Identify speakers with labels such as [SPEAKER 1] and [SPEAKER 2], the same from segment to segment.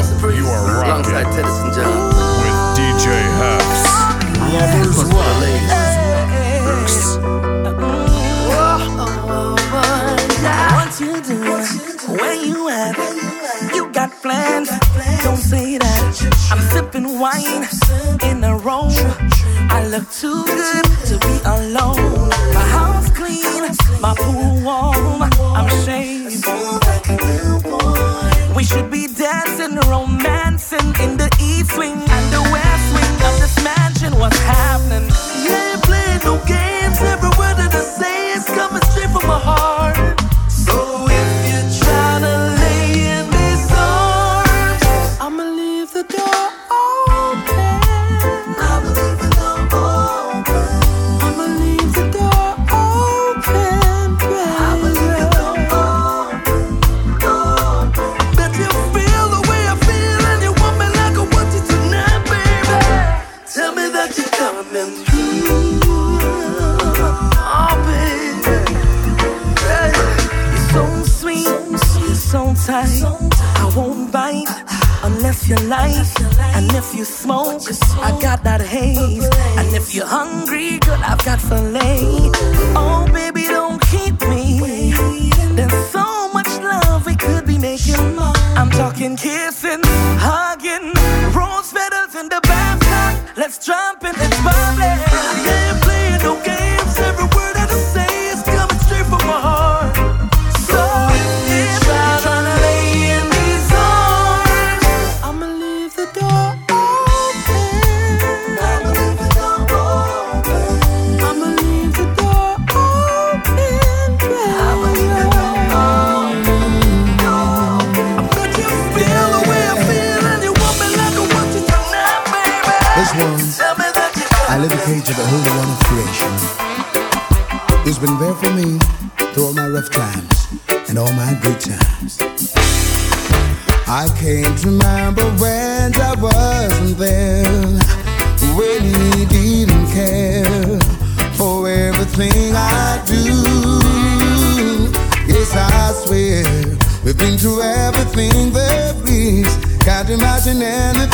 [SPEAKER 1] You are rocking.
[SPEAKER 2] Alongside John.
[SPEAKER 1] With DJ Hacks, Lovers Rock.
[SPEAKER 3] What you? Where you at? You got plans? Don't say that. I'm sipping wine in a row. I look too good to be alone. My house clean, my pool warm. I'm shaved should be dancing, romancing in the east praise. And if you're hungry, girl, I've got filet. Oh, baby, don't keep me. There's so much love we could be making. I'm talking
[SPEAKER 4] kids.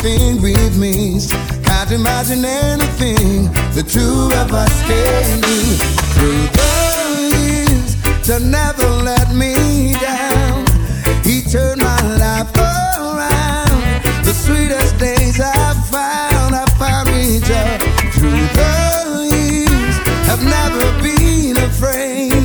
[SPEAKER 4] anything we've. Can't imagine anything the two of us can do. Through the years, to never let me down. He turned my life around. The sweetest days I've found, I found each other. Through the years, I've never been afraid.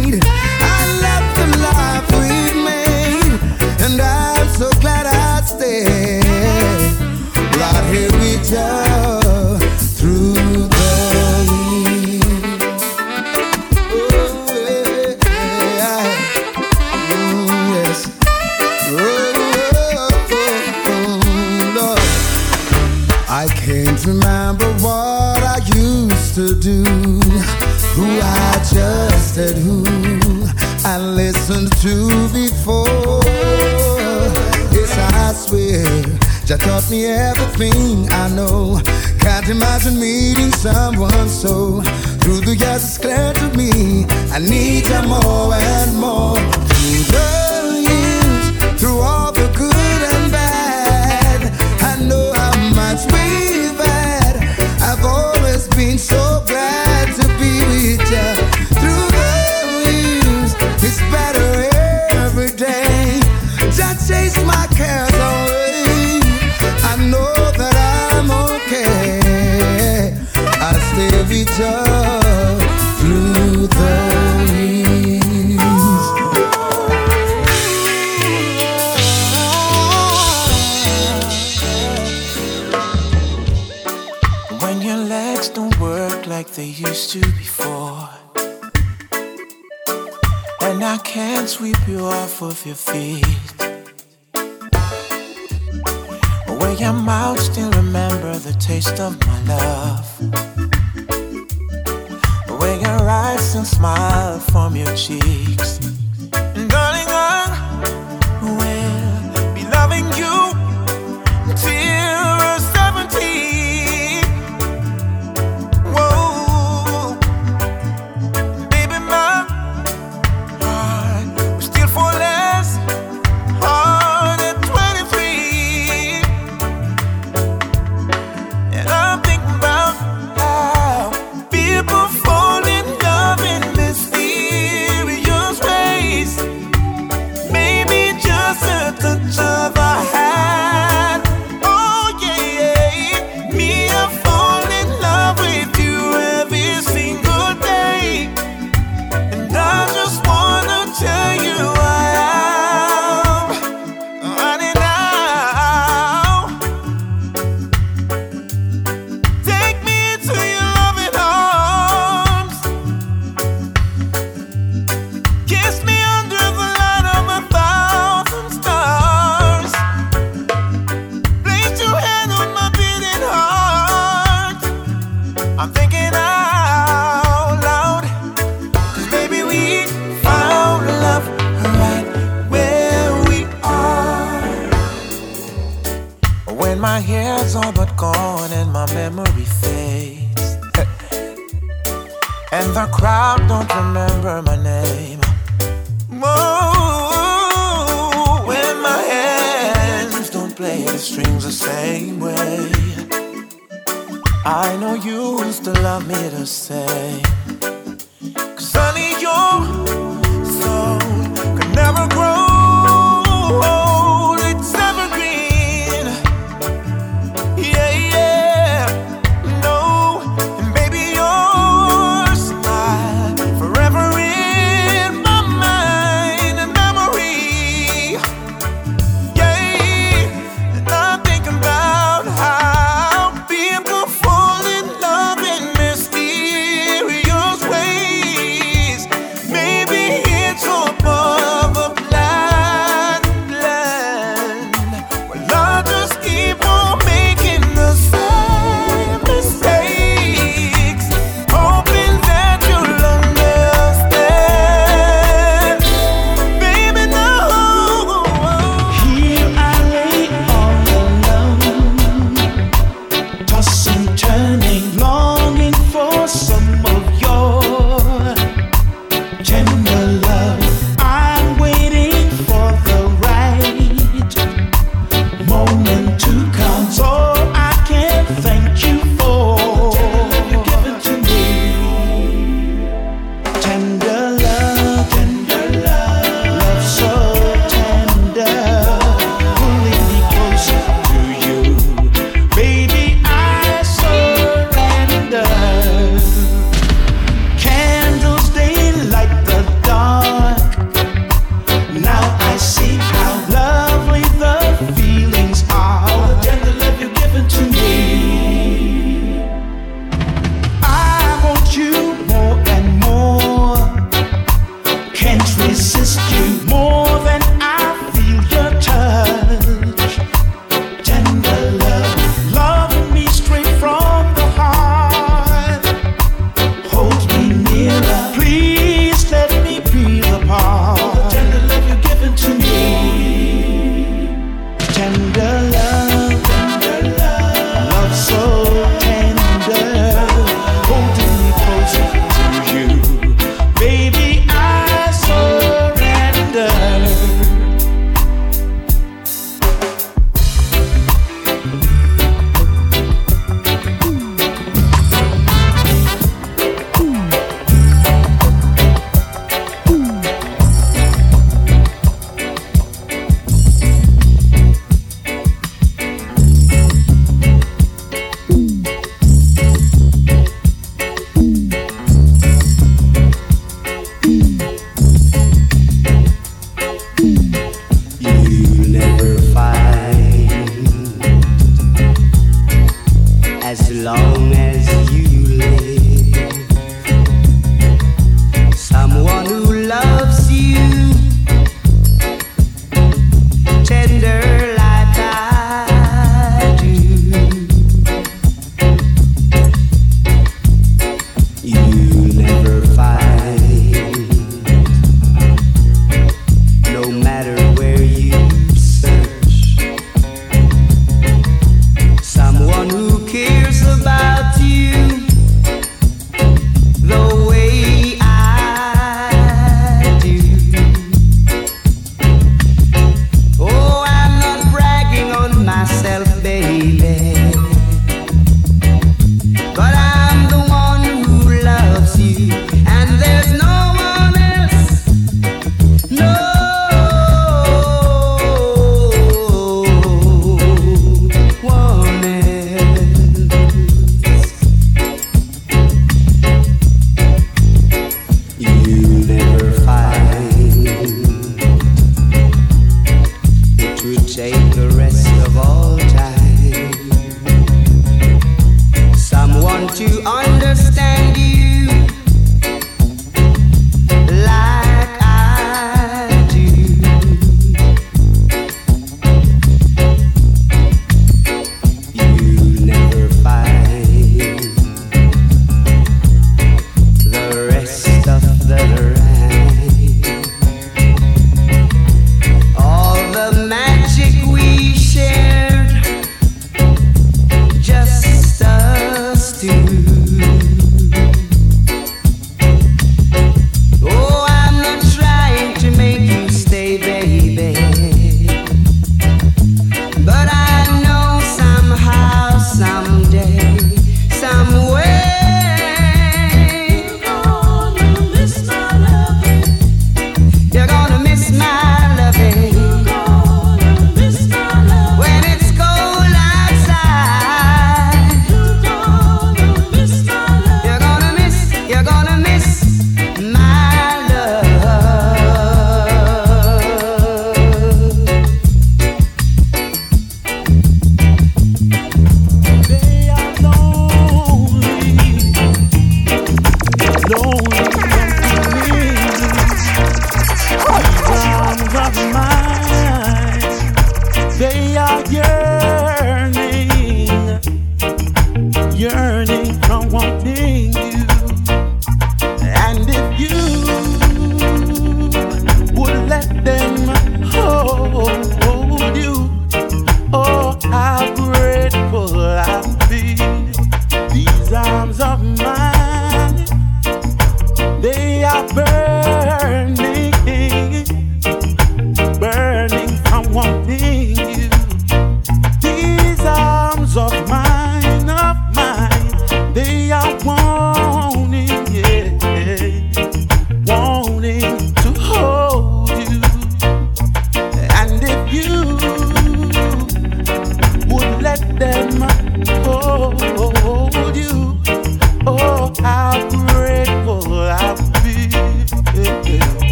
[SPEAKER 4] That taught me everything I know. Can't imagine meeting someone so. Through the years, it's clear to me I need her more and more.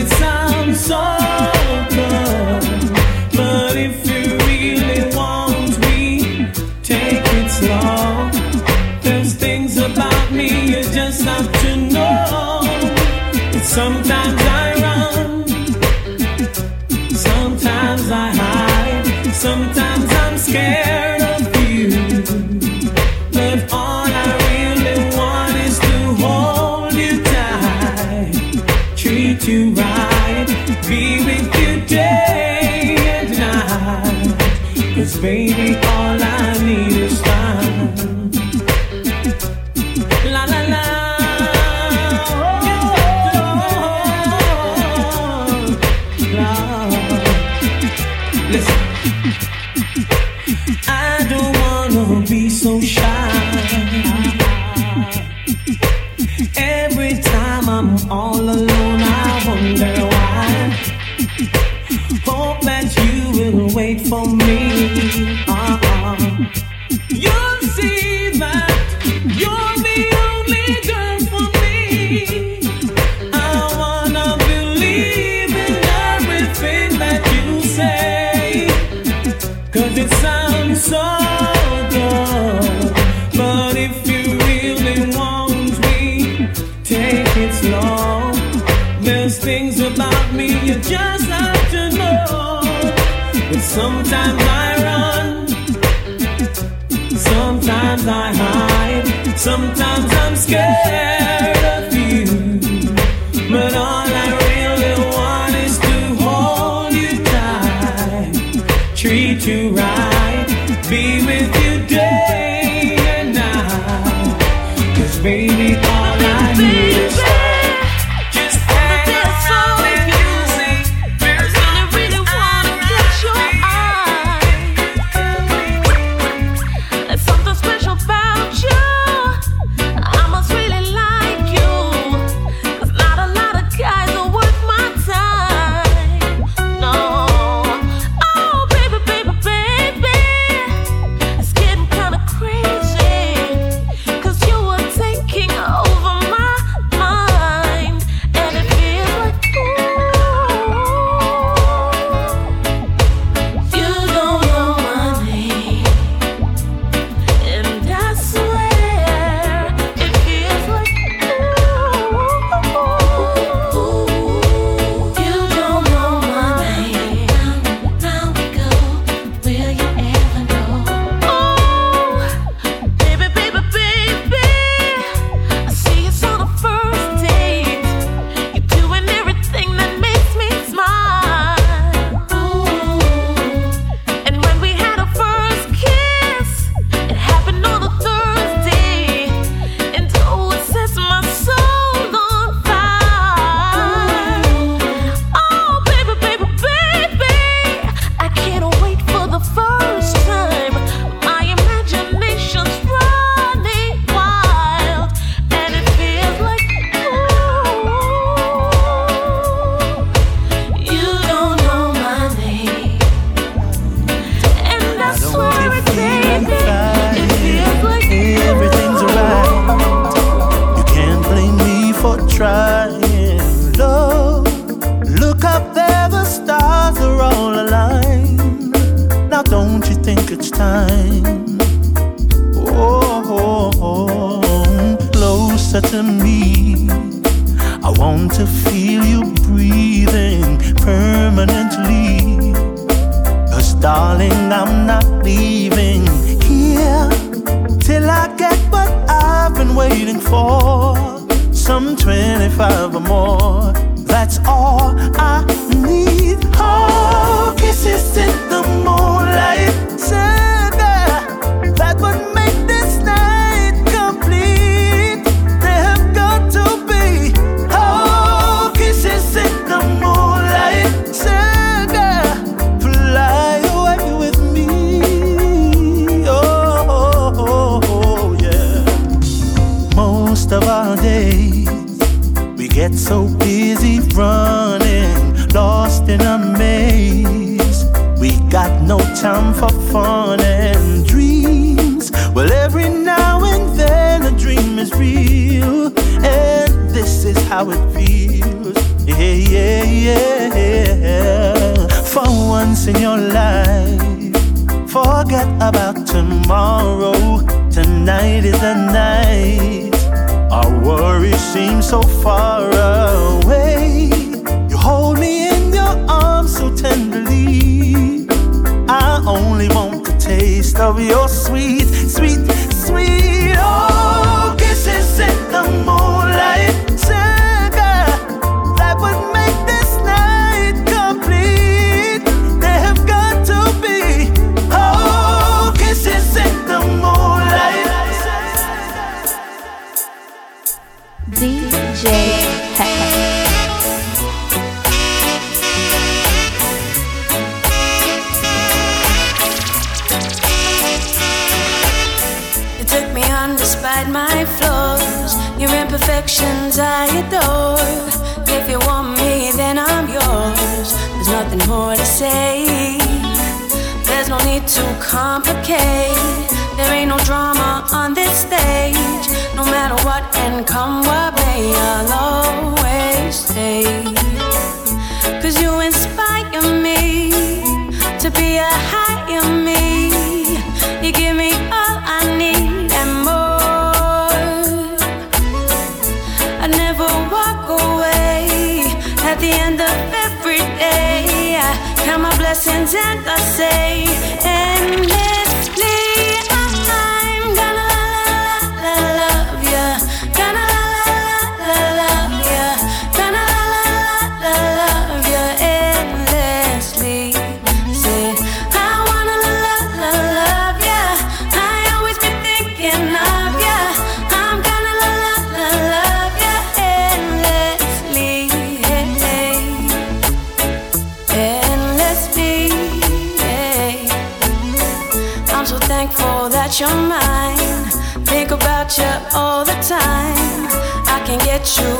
[SPEAKER 2] it
[SPEAKER 5] sound so but if you really want me, take it slow. There's things about me you just to know. Sometimes Sometimes I run, sometimes I hide, sometimes I'm scared.
[SPEAKER 6] Darling, I'm not leaving here till I get what I've been waiting for. Some 25 or more, that's all I need. Oh, kisses in the moonlight, Santa, that would make time for fun and dreams. Well, every now and then a dream is real, and this is how it feels. Yeah, yeah, yeah. For once in your life, forget about tomorrow. Tonight is the night. Our worries seem so far away. taste of your sweet
[SPEAKER 7] you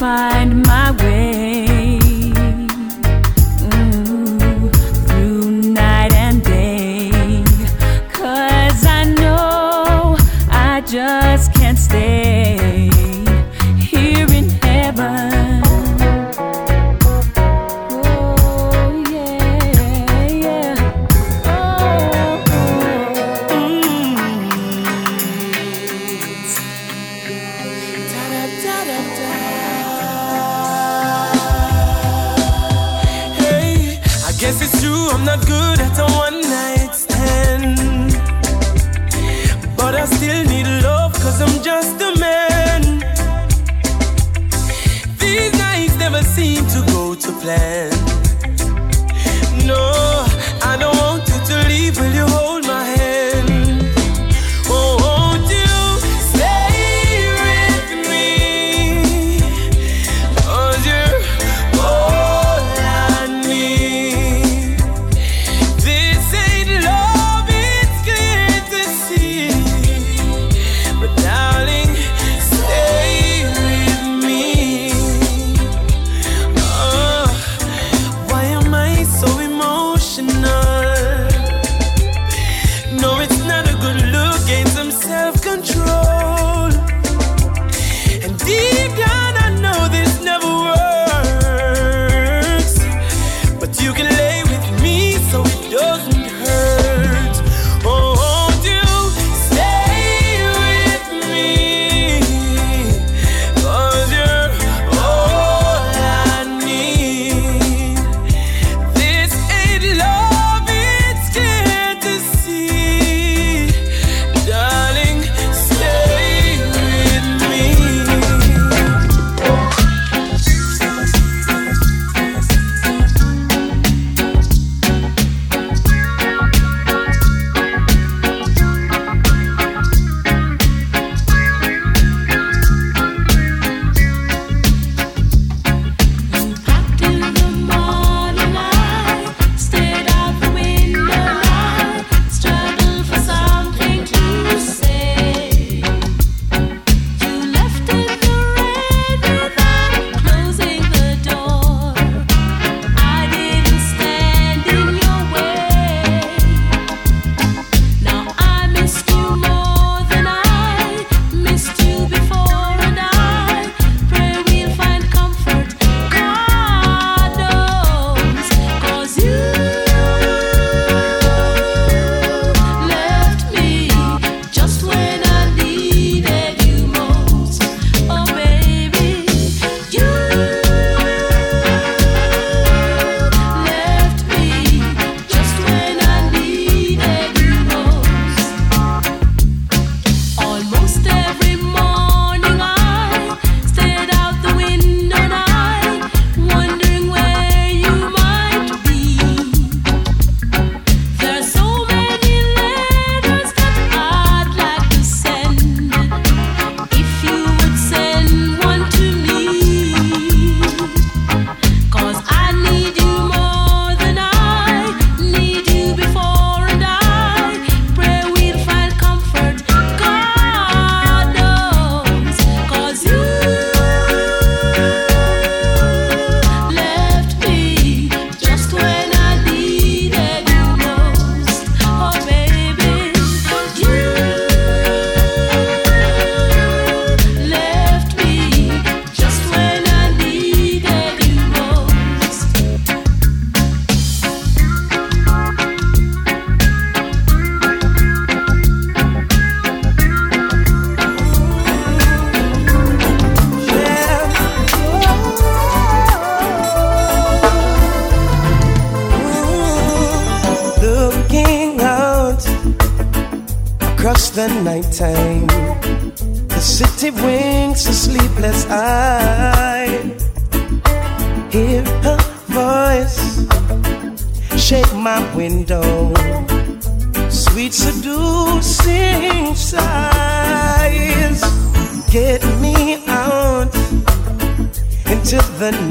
[SPEAKER 8] find my way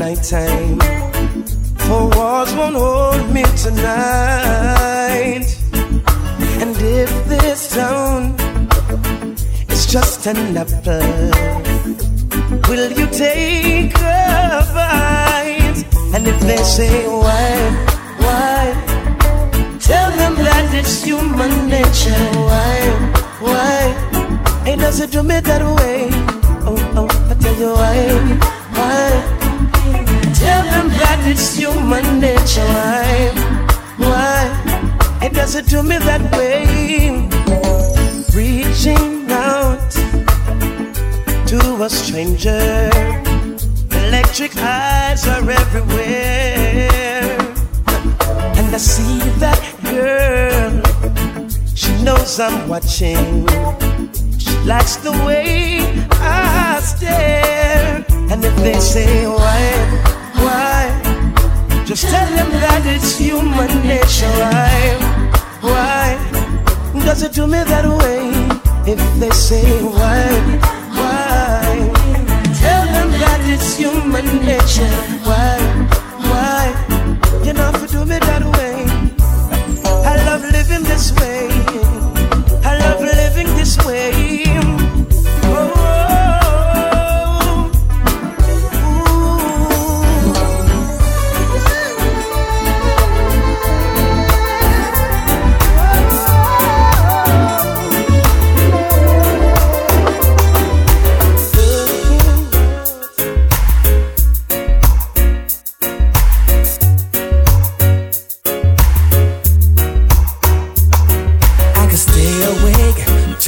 [SPEAKER 3] nighttime. Four walls won't hold me tonight. And if this town is just an apple, will you take a bite? And if they say why, why? Tell them that it's human nature. Why, why? It doesn't do me that way. Oh, oh, I tell you why, why? That it's human nature. Why, why? It doesn't do me that way. Reaching out to a stranger. Electric eyes are everywhere. And I see that girl. She knows I'm watching. She likes the way I stare. And if they say why, why, just tell them that it's human nature. Why, why, does it do me that way? If they say why, why, tell them that it's human nature. Why, why, you know, if you do me that way. I love living this way. I love living this way.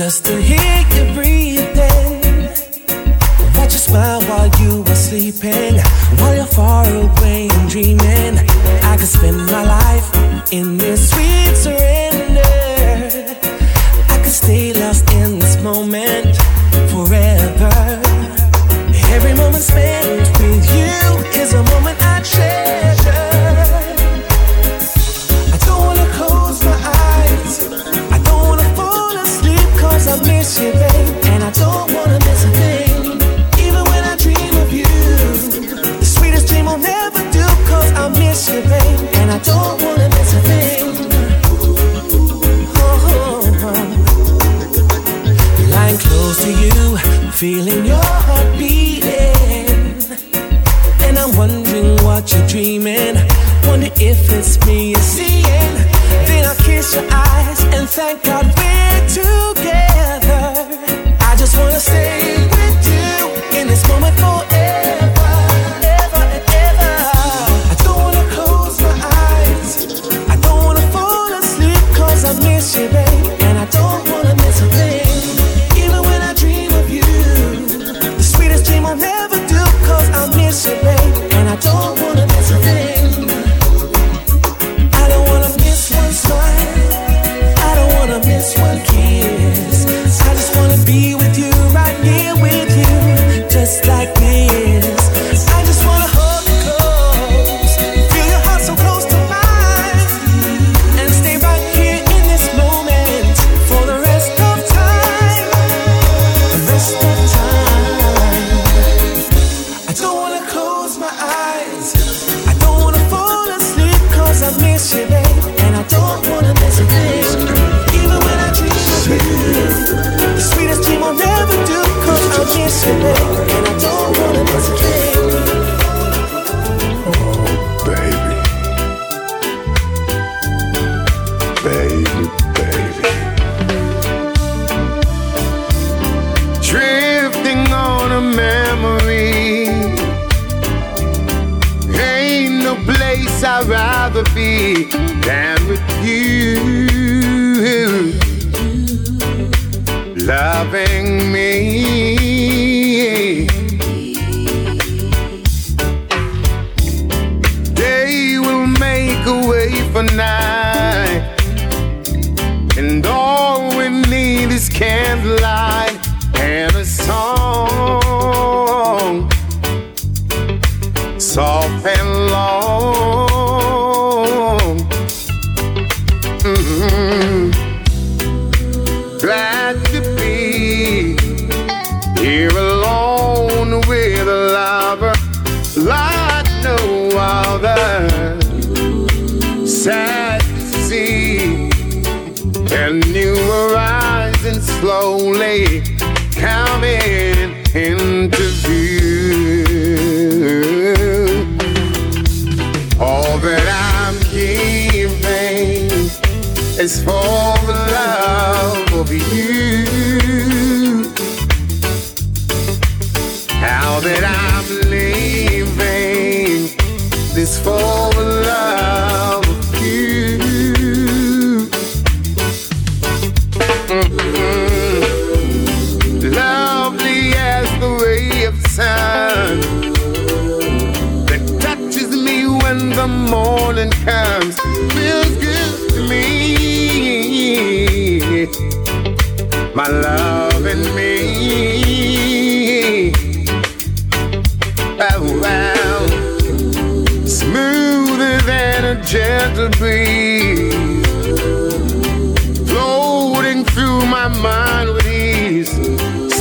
[SPEAKER 1] Just to hear you breathing. Watch you smile while you were sleeping, while you're far away and dreaming. I could spend my life in this sweet surrender. gentle breeze floating through my mind with ease,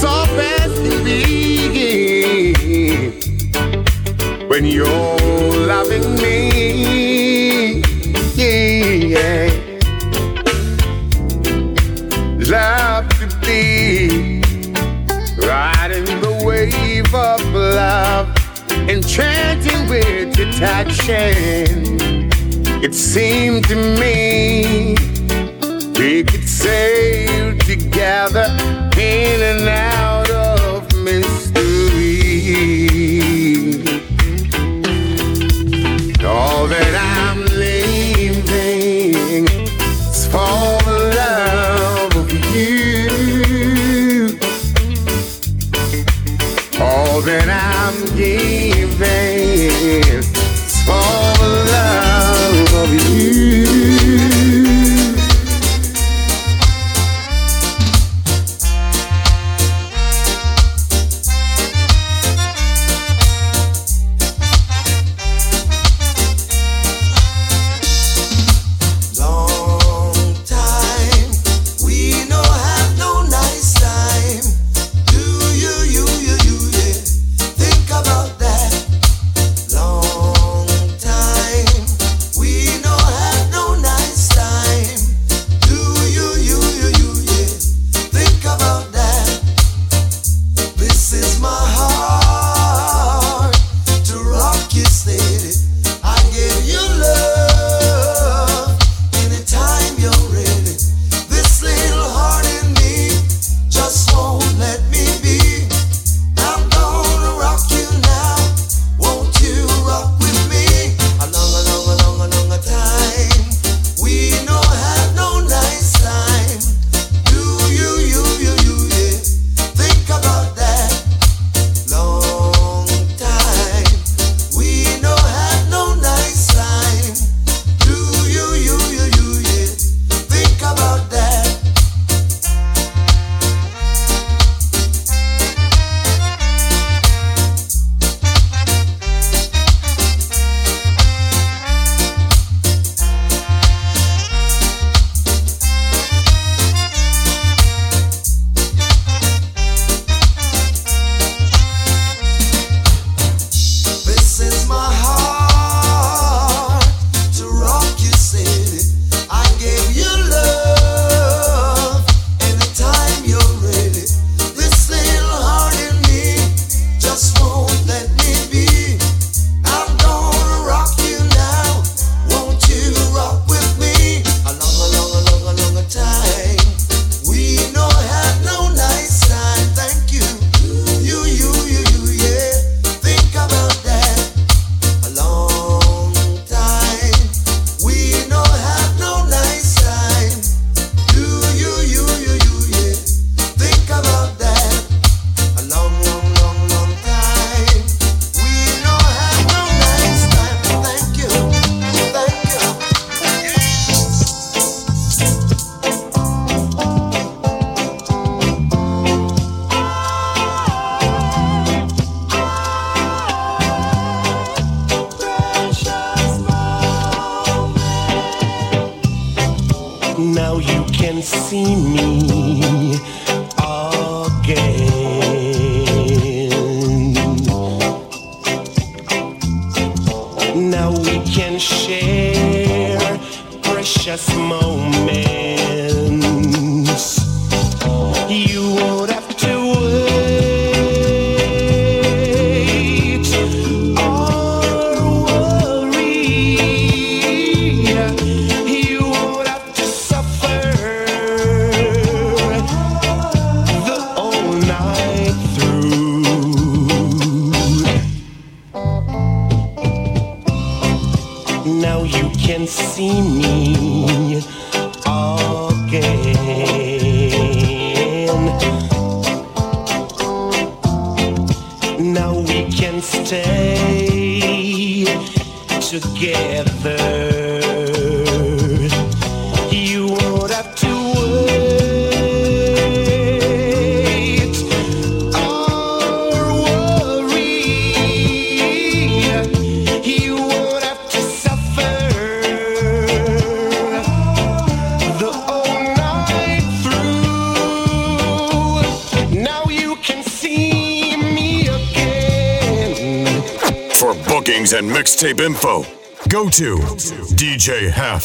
[SPEAKER 1] soft as can be. When you're loving me, yeah. love to be riding the wave of love, enchanting with your touch. It seemed to me.
[SPEAKER 9] just more to djhef.com.